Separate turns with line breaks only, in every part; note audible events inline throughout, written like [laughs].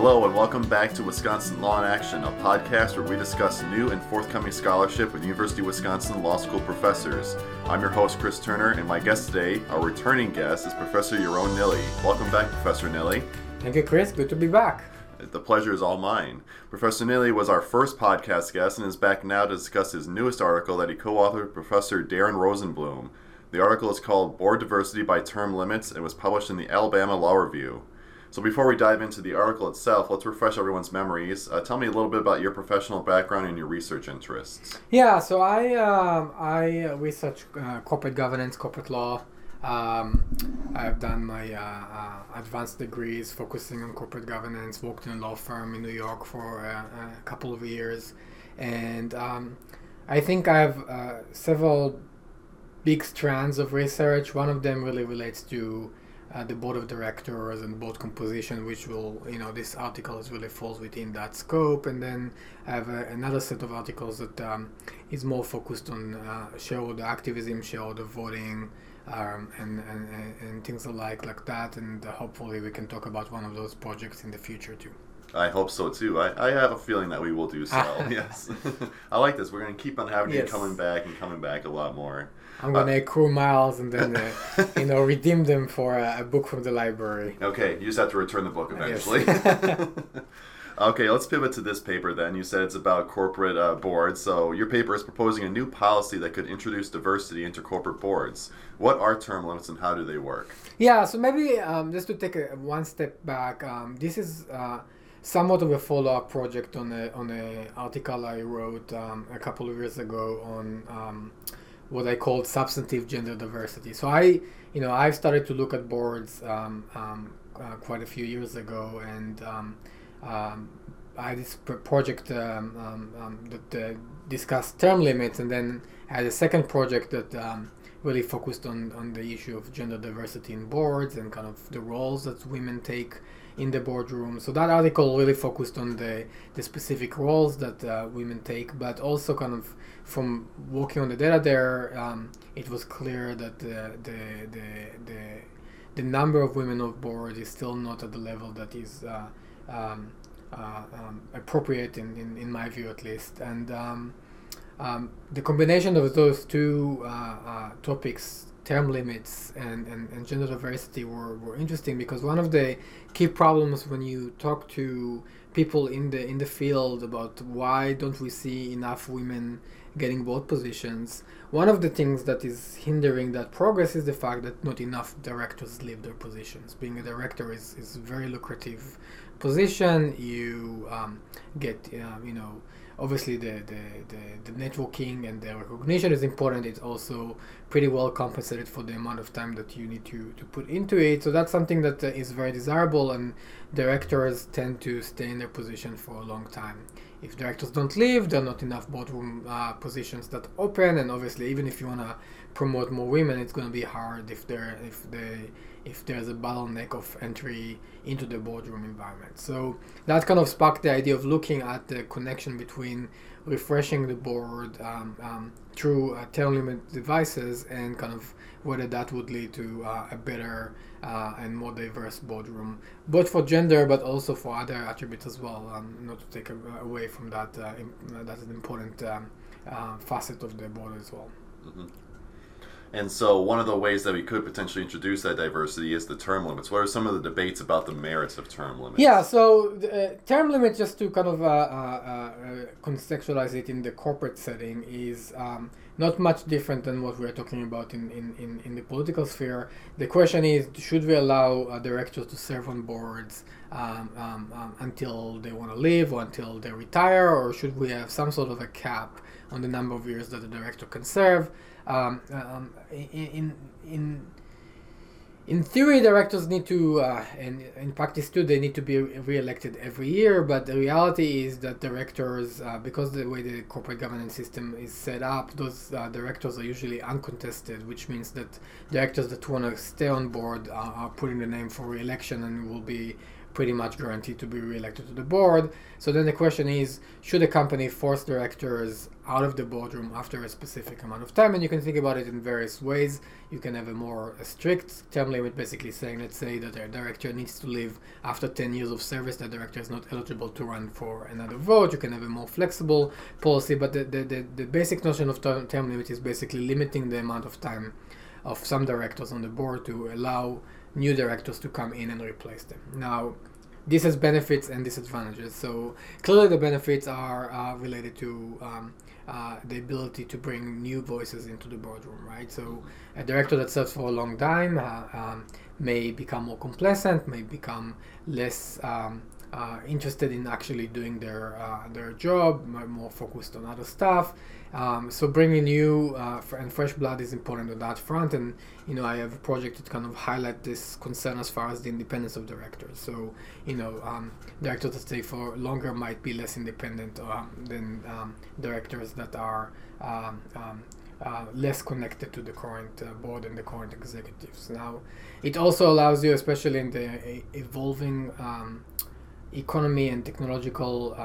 Hello, and welcome back to Wisconsin Law in Action, a podcast where we discuss new and forthcoming scholarship with University of Wisconsin Law School professors. I'm your host, Chris Turner, and my guest today, our returning guest, is Professor Yaron Nili. Welcome back, Professor Nili.
Thank you, Chris. Good to be back.
The pleasure is all mine. Professor Nili was our first podcast guest and is back now to discuss his newest article that he co authored with Professor Darren Rosenblum. The article is called Board Diversity by Term Limits and was published in the Alabama Law Review. So before we dive into the article itself, let's refresh everyone's memories. Uh, tell me a little bit about your professional background and your research interests.
Yeah, so I um, I research uh, corporate governance, corporate law. Um, I've done my uh, uh, advanced degrees focusing on corporate governance. Worked in a law firm in New York for uh, a couple of years, and um, I think I have uh, several big strands of research. One of them really relates to uh, the board of directors and board composition, which will, you know, this article is really falls within that scope. And then I have a, another set of articles that um, is more focused on uh, shareholder activism, shareholder voting, um, and, and, and things alike like that. And uh, hopefully we can talk about one of those projects in the future too.
I hope so too. I, I have a feeling that we will do so. [laughs] yes, [laughs] I like this. We're going to keep on having yes. you coming back and coming back a lot more.
I'm gonna uh, accrue miles and then uh, [laughs] you know redeem them for a, a, book from the library.
Okay, you just have to return the book eventually. Yes. okay, let's pivot to this paper then. You said it's about corporate uh, boards. So your paper is proposing a new policy that could introduce diversity into corporate boards. What are term limits and how do they work?
Yeah, so maybe um, just to take a, one step back, um, this is uh, somewhat of a follow-up project on a on a article I wrote um, a couple of years ago on um, what I called substantive gender diversity. So I, you know, I started to look at boards um, um, uh, quite a few years ago, and um, um I had this project that uh, discussed term limits, and then I had a second project that really focused on, on the issue of gender diversity in boards and kind of the roles that women take in the boardroom. So that article really focused on the, the specific roles that uh, women take, but also kind of from working on the data there, um, it was clear that the, the, the, the, the number of women on board is still not at the level that is uh, um, uh, um, appropriate in, in, in my view at least. And um, um, the combination of those two uh, uh, topics term limits and, and, and gender diversity were, were interesting because one of the key problems when you talk to people in the in the field about why don't we see enough women getting both positions one of the things that is hindering that progress is the fact that not enough directors leave their positions. Being a director is, is a very lucrative position. You um, get uh, you know obviously the, the, the, the, networking and the recognition is important. It's also pretty well compensated for the amount of time that you need to, to put into it. So that's something that uh, very desirable, and directors tend to stay in their position for a long time. If directors don't leave, there are not enough boardroom uh, positions that open, and obviously, even if you want to promote more women, it's going to be hard if there if they if there's a bottleneck of entry into the boardroom environment. So that kind of sparked the idea of looking at the connection between refreshing the board um, um, through uh, term limit devices and kind of whether that would lead to uh, a better uh, and more diverse boardroom, both for gender but also for other attributes as well. Um, not to take away from that, uh, that's an important um, uh, facet of the board as well. Mm-hmm.
And so, one of the ways that we could potentially introduce that diversity is the term limits. What are some of the debates about the merits of term limits?
Yeah, so uh, term limit, just to kind of uh, uh, uh, contextualize it in the corporate setting, is um, not much different than what we're talking about in, in, in, in, the political sphere. The question is should we allow uh, directors to serve on boards um, um, um until they want to leave or until they retire, or should we have some sort of a cap on the number of years that a director can serve? Um, um, in in in theory, directors need to, uh, and in practice too, they need to be re-elected every year. But the reality is that directors, uh, because the way the corporate governance system is set up, those uh, directors are usually uncontested, which means that directors that want to stay on board are, are putting the name for re-election and will be pretty much guaranteed to be reelected to the board. So then the question is, should a company force directors out of the boardroom after a specific amount of time? And you can think about it in various ways. You can have a more a strict term limit, basically saying, let's say that a director needs to leave after 10 years of service, the director is not eligible to run for another vote. You can have a more flexible policy, but the, the, the, the basic notion of term, term limit is basically limiting the amount of time of some directors on the board to allow new directors to come in and replace them. Now, this has benefits and disadvantages. So clearly, the benefits are uh, related to um, uh, the ability to bring new voices into the boardroom, right? So a director that serves for a long time uh, um, may become more complacent, may become less um, uh, interested in actually doing their uh, their job, more focused on other stuff. Um, so bringing new uh, and fresh blood is important on that front. And you know, I have a project that kind of highlight this concern as far as the independence of directors. So you know, um, directors that stay for longer might be less independent um, than um, directors that are um, um, uh, less connected to the current uh, board and the current executives. Now, it also allows you, especially in the evolving economy and technological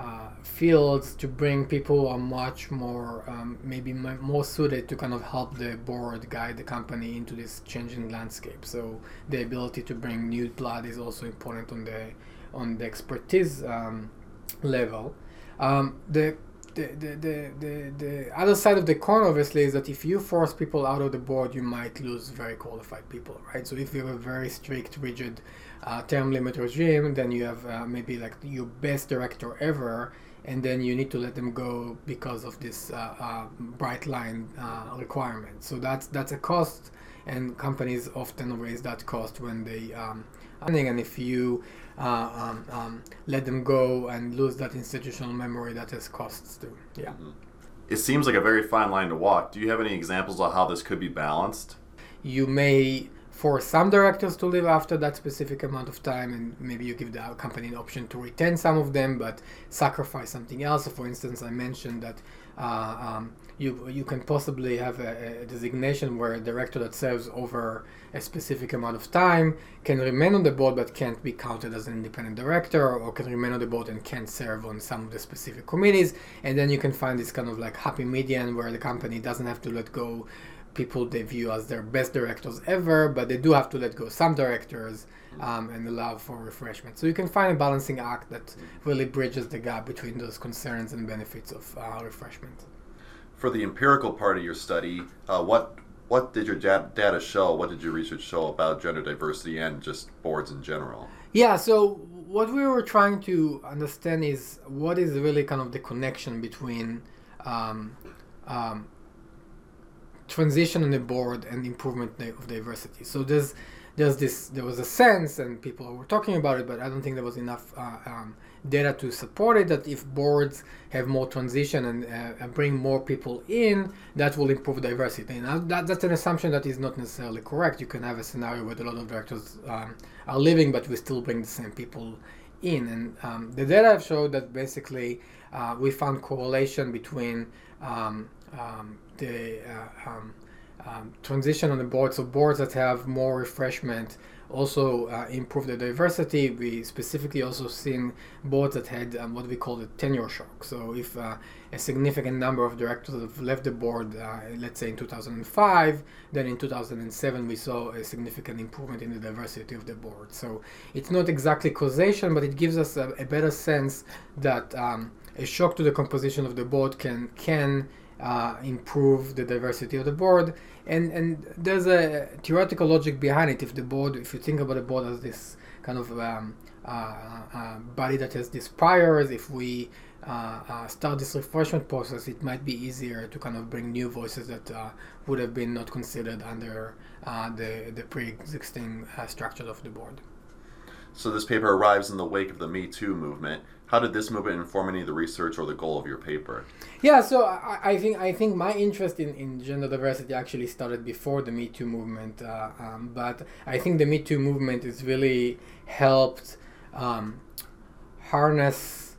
uh, fields to bring people are much more um, maybe more suited to kind of help the board guide the company into this changing landscape. So the ability to bring new blood is also important on the on the expertise um, level. Um, the the, the, the, the, the other side of the coin obviously is that if you force people out of the board you might lose very qualified people right? So if you have a very strict rigid uh, term limit regime then you have uh, maybe like your best director ever and then you need to let them go because of this uh, uh bright line uh, requirement. So that's that's a cost and companies often raise that cost when they um, and if you um, um, let them go and lose that institutional memory that has costs too. Yeah. Mm-hmm.
It seems like a very fine line to walk. Do you have any examples of how this could be balanced?
You may force some directors to leave after that specific amount of time, and maybe you give the company an option to retain some of them, but sacrifice something else. So for instance, I mentioned that uh, um, you you can possibly have a, a, designation where a director that serves over a specific amount of time can remain on the board but can't be counted as an independent director or can remain on the board and can't serve on some of the specific committees. And then you can find this kind of like happy median where the company doesn't have to let go people they view as their best directors ever but they do have to let go some directors um, and allow for refreshment so you can find a balancing act that really bridges the gap between those concerns and benefits of uh, refreshment
for the empirical part of your study uh, what what did your data show? What did your research show about gender diversity and just boards in general?
Yeah, so what we were trying to understand is what is really kind of the connection between um, um, transition on the board and improvement of diversity. So there's there's this there was a sense and people were talking about it, but I don't think there was enough uh, um, data to support it that if boards have more transition and, uh, bring more people in, that will improve diversity. And that, that's an assumption that is not necessarily correct. You can have a scenario where a lot of directors um, are leaving, but we still bring the same people in. And um, the data have showed that basically uh, we found correlation between um, um the uh, um, transition on the board. So boards that have more refreshment also uh, improve the diversity. We specifically also seen boards that had um, what we call the tenure shock. So if uh, a significant number of directors have left the board, uh, let's say in 2005, then in 2007 we saw a significant improvement in the diversity of the board. So it's not exactly causation, but it gives us a, a better sense that um, a shock to the composition of the board can can uh, improve the diversity of the board. And and there's a theoretical logic behind it. If the board, if you think about the board as this kind of um, uh, uh, body that has these priors, if we uh, uh, start this refreshment process, it might be easier to kind of bring new voices that uh, would have been not considered under the the pre-existing structure of the board.
So this paper arrives in the wake of the Me Too movement. How did this movement inform any of the research or the goal of your paper?
Yeah, so I, I think I think my interest in, in gender diversity actually started before the Me Too movement, uh, um, but I think the Me Too movement has really helped um, harness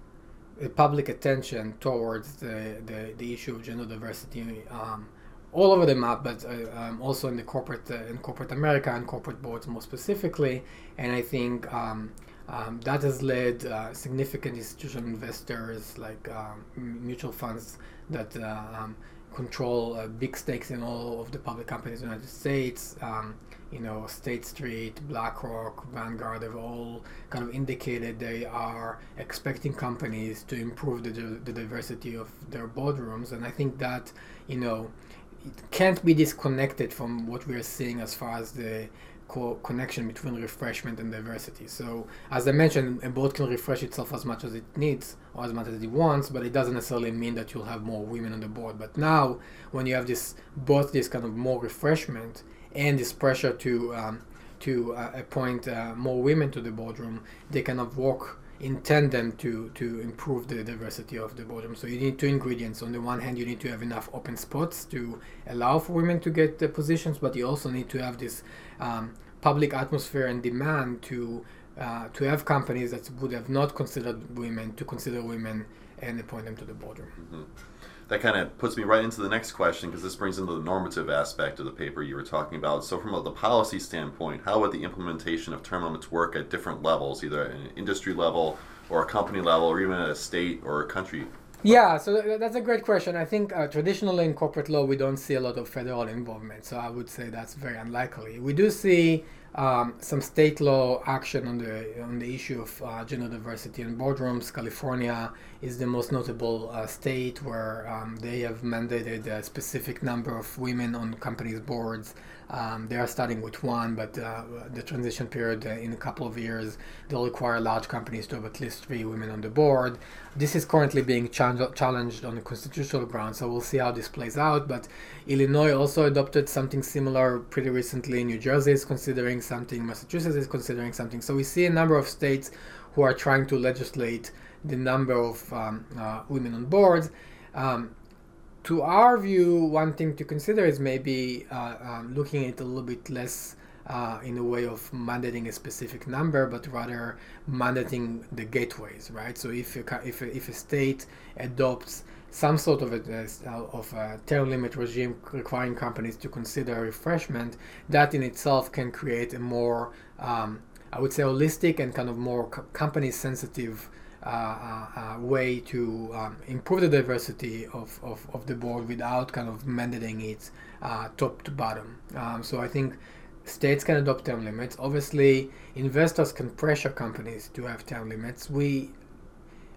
public attention towards the, the, the issue of gender diversity um, all over the map, but uh, um, also in the corporate uh, in corporate America and corporate boards more specifically. And I think um, um, that has led uh, significant institutional investors like um, mutual funds that uh, um, control uh, big stakes in all of the public companies in the United States. Um, you know, State Street, BlackRock, Vanguard have all kind of indicated they are expecting companies to improve the, the diversity of their boardrooms. And I think that, you know, it can't be disconnected from what we are seeing as far as the co- connection between refreshment and diversity. So, as I mentioned, a board can refresh itself as much as it needs or as much as it wants, but it doesn't necessarily mean that you'll have more women on the board. But now, when you have this both this kind of more refreshment and this pressure to um, to uh, appoint uh, more women to the boardroom, they kind of work in tandem to to improve the diversity of the boardroom. So you need two ingredients. On the one hand, you need to have enough open spots to allow for women to get the positions, but you also need to have this um, public atmosphere and demand to uh, to have companies that would have not considered women to consider women and appoint them to the boardroom.
Mm-hmm that kind of puts me right into the next question because this brings into the normative aspect of the paper you were talking about. So, from a, the policy standpoint, how would the implementation of term limits work at different levels, either at an industry level or a company level, or even at a state or a country?
Yeah, so that's a great question. I think uh, traditionally in corporate law, we don't see a lot of federal involvement, so I would say that's very unlikely. We do see um, some state law action on the on the issue of uh, gender diversity in boardrooms. California is the most notable uh, state where um, they have mandated a specific number of women on companies' boards. Um, they are starting with one, but uh, the transition period uh, in a couple of years they'll require large companies to have at least three women on the board. This is currently being ch- challenged on a constitutional ground, so we'll see how this plays out. But Illinois also adopted something similar pretty recently. New Jersey is considering something, Massachusetts is considering something. So we see a number of states who are trying to legislate the number of um, uh, women on boards. Um, to our view, one thing to consider is maybe uh, um, looking at it a little bit less uh, in a way of mandating a specific number, but rather mandating the gateways, right? So if a, if a, if a state adopts some sort of a, of a term limit regime requiring companies to consider refreshment, that in itself can create a more, um, I would say, holistic and kind of more co- company sensitive uh, uh, uh, way to um, improve the diversity of, of, of, the board without kind of mandating it uh, top to bottom. Um, so I think states can adopt term limits. Obviously, investors can pressure companies to have term limits. We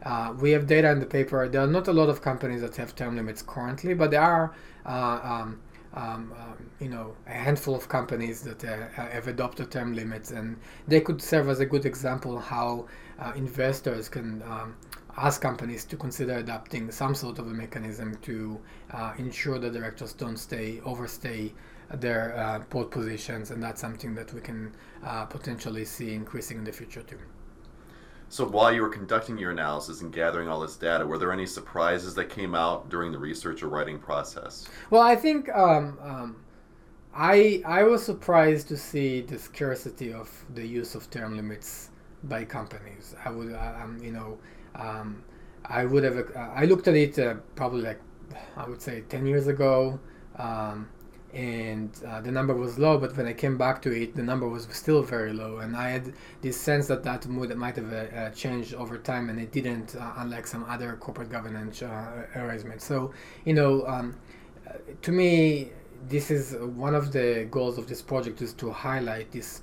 uh, we have data in the paper. There are not a lot of companies that have term limits currently, but there are, uh, um, um, um, you know, a handful of companies that uh, have adopted term limits, and they could serve as a good example how uh, investors can um, ask companies to consider adopting some sort of a mechanism to uh, ensure the directors don't stay overstay their uh, board positions, and that's something that we can potentially see increasing in the future too.
So while you were conducting your analysis and gathering all this data, were there any surprises that came out during the research or writing process?
Well, I think um, um, I I was surprised to see the scarcity of the use of term limits by companies. I would um, you know um, I would have uh, I looked at it uh, probably like I would say ten years ago. Um, and uh, the number was low but when i came back to it the number was still very low and i had this sense that that mood might have uh, uh, changed over time and it didn't uh, unlike some other corporate governance uh, arrangements so you know um, to me this is one of the goals of this project is to highlight this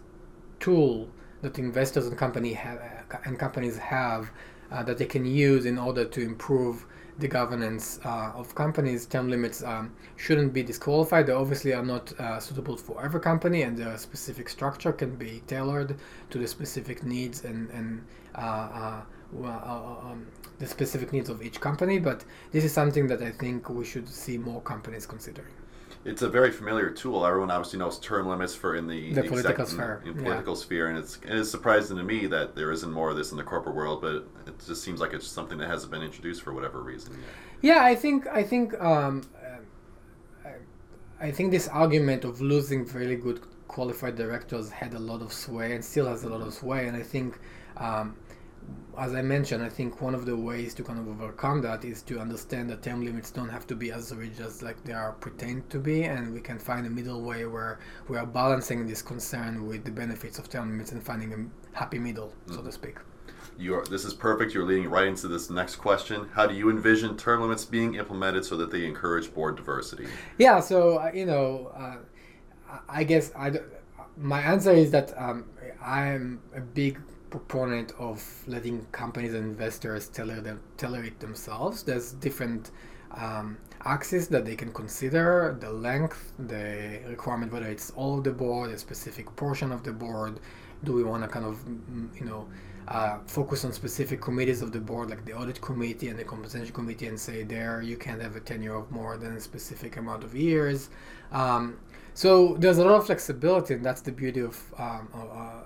tool that investors and company have and companies have uh, that they can use in order to improve the governance uh, of companies, term limits um, shouldn't be disqualified. They obviously are not uh, suitable for every company, and the specific structure can be tailored to the specific needs and and uh, uh well, uh, um, the specific needs of each company. But this is something that I think we should see more companies considering
it's a very familiar tool. Everyone obviously knows term limits for in the,
the political sphere.
In, in political yeah. sphere, and it's it is surprising to me that there isn't more of this in the corporate world. But it just seems like it's something that hasn't been introduced for whatever reason.
Yet. Yeah, I think I think um, I think this argument of losing really good qualified directors had a lot of sway and still has a lot of sway, and I think. Um, as I mentioned, I think one of the ways to kind of overcome that is to understand that term limits don't have to be as rigid as like they are pretend to be, and we can find a middle way where we are balancing this concern with the benefits of term limits and finding a happy middle, mm. so to speak.
You are, this is perfect. You're leading right into this next question. How do you envision term limits being implemented so that they encourage board diversity?
Yeah, so uh, you know, uh, I guess I, my answer is that um, I'm a big proponent of letting companies and investors tailor them tailor it themselves. There's different um, axes that they can consider: the length, the requirement, whether it's all of the board, a specific portion of the board. Do we want to kind of, you know, uh, focus on specific committees of the board, like the audit committee and the compensation committee, and say there you can't have a tenure of more than a specific amount of years. Um, so there's a lot of flexibility, and that's the beauty of um,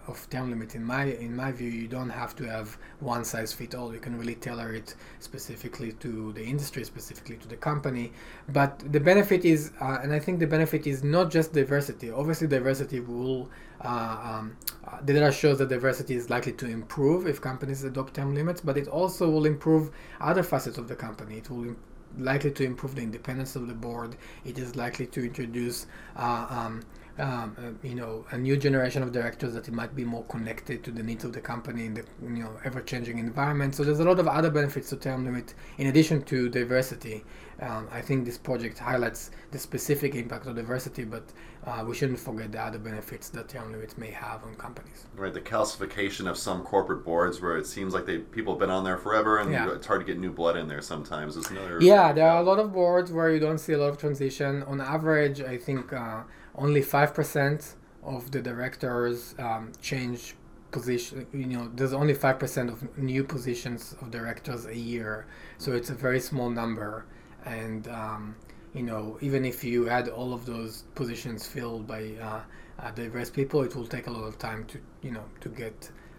of term limit. In my in my view, you don't have to have one size fit all. You can really tailor it specifically to the industry, specifically to the company. But the benefit is, uh, and I think the benefit is not just diversity. Obviously, diversity will. Uh, um, uh, the data shows that diversity is likely to improve if companies adopt term limits, but it also will improve other facets of the company. It will likely to improve the independence of the board. It is likely to introduce, uh, um, um, uh, you know, a new generation of directors that it might be more connected to the needs of the company in the you know ever-changing environment. So there's a lot of other benefits to term limit in addition to diversity. Um, I think this project highlights the specific impact of diversity, but uh, we shouldn't forget the other benefits that term limits may have on companies.
Right, the calcification of some corporate boards where it seems like they people have been on there forever, and yeah. it's hard to get new blood in there. Sometimes is another.
Yeah, there are a lot of boards where you don't see a lot of transition. On average, I think uh, only five percent of the directors um, change position you know there's only 5% of new positions of directors a year. So it's a very small number. And um, you know even if you had all of those positions filled by uh, uh, diverse people, it will take a lot of time to you know to get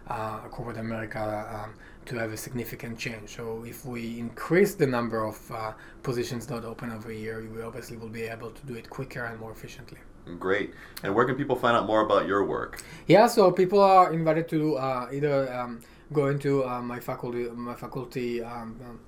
uh, corporate America um, to have a significant change. So if we increase the number of uh, positions that open every year, we obviously will be able to do it quicker and more efficiently.
Great. And where can people find out more about your work?
Yeah, so people are invited to uh, either um, go into uh, my faculty my faculty um, um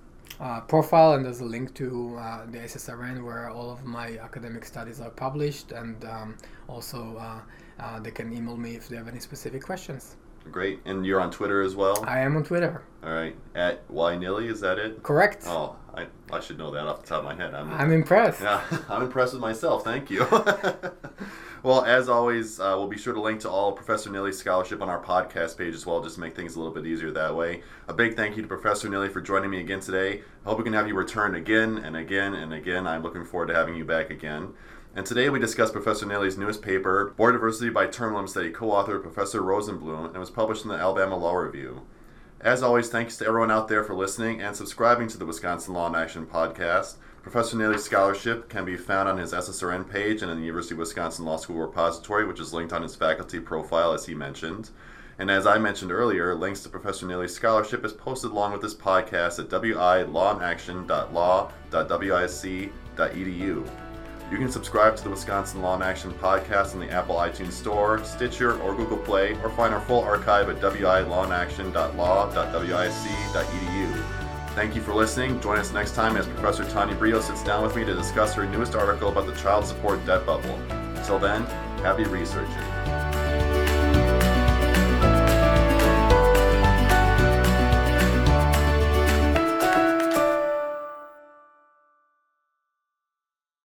uh, profile and there's a link to uh, the SSRN where all of my academic studies are published and um, also uh, uh, they can email me if they have any specific questions.
Great. And you're on Twitter as well?
I am on Twitter.
All right. At Ynilly, is that it?
Correct.
Oh, I, I should know that off the top of my head.
I'm, I'm impressed.
Yeah, [laughs] I'm impressed with myself. Thank you. [laughs] well, as always, uh, we'll be sure to link to all Professor Nili's scholarship on our podcast page as well, just to make things a little bit easier that way. A big thank you to Professor Nili for joining me again today. I hope we can have you return again and again and again. I'm looking forward to having you back again. And today we discuss Professor Nili's newest paper, Board Diversity by Term Limits, that he co authored with Professor Rosenblum and was published in the Alabama Law Review. As always, thanks to everyone out there for listening and subscribing to the Wisconsin Law in Action podcast. Professor Nili's scholarship can be found on his SSRN page and in the University of Wisconsin Law School repository, which is linked on his faculty profile, as he mentioned. And as I mentioned earlier, links to Professor Nili's scholarship is posted along with this podcast at wilawinaction.law.wisc.edu. You can subscribe to the Wisconsin Law in Action podcast on the Apple iTunes Store, Stitcher, or Google Play, or find our full archive at wilawinaction.law.wisc.edu. Thank you for listening. Join us next time as Professor Tonya Brito sits down with me to discuss her newest article about the child support debt bubble. Until then, happy researching.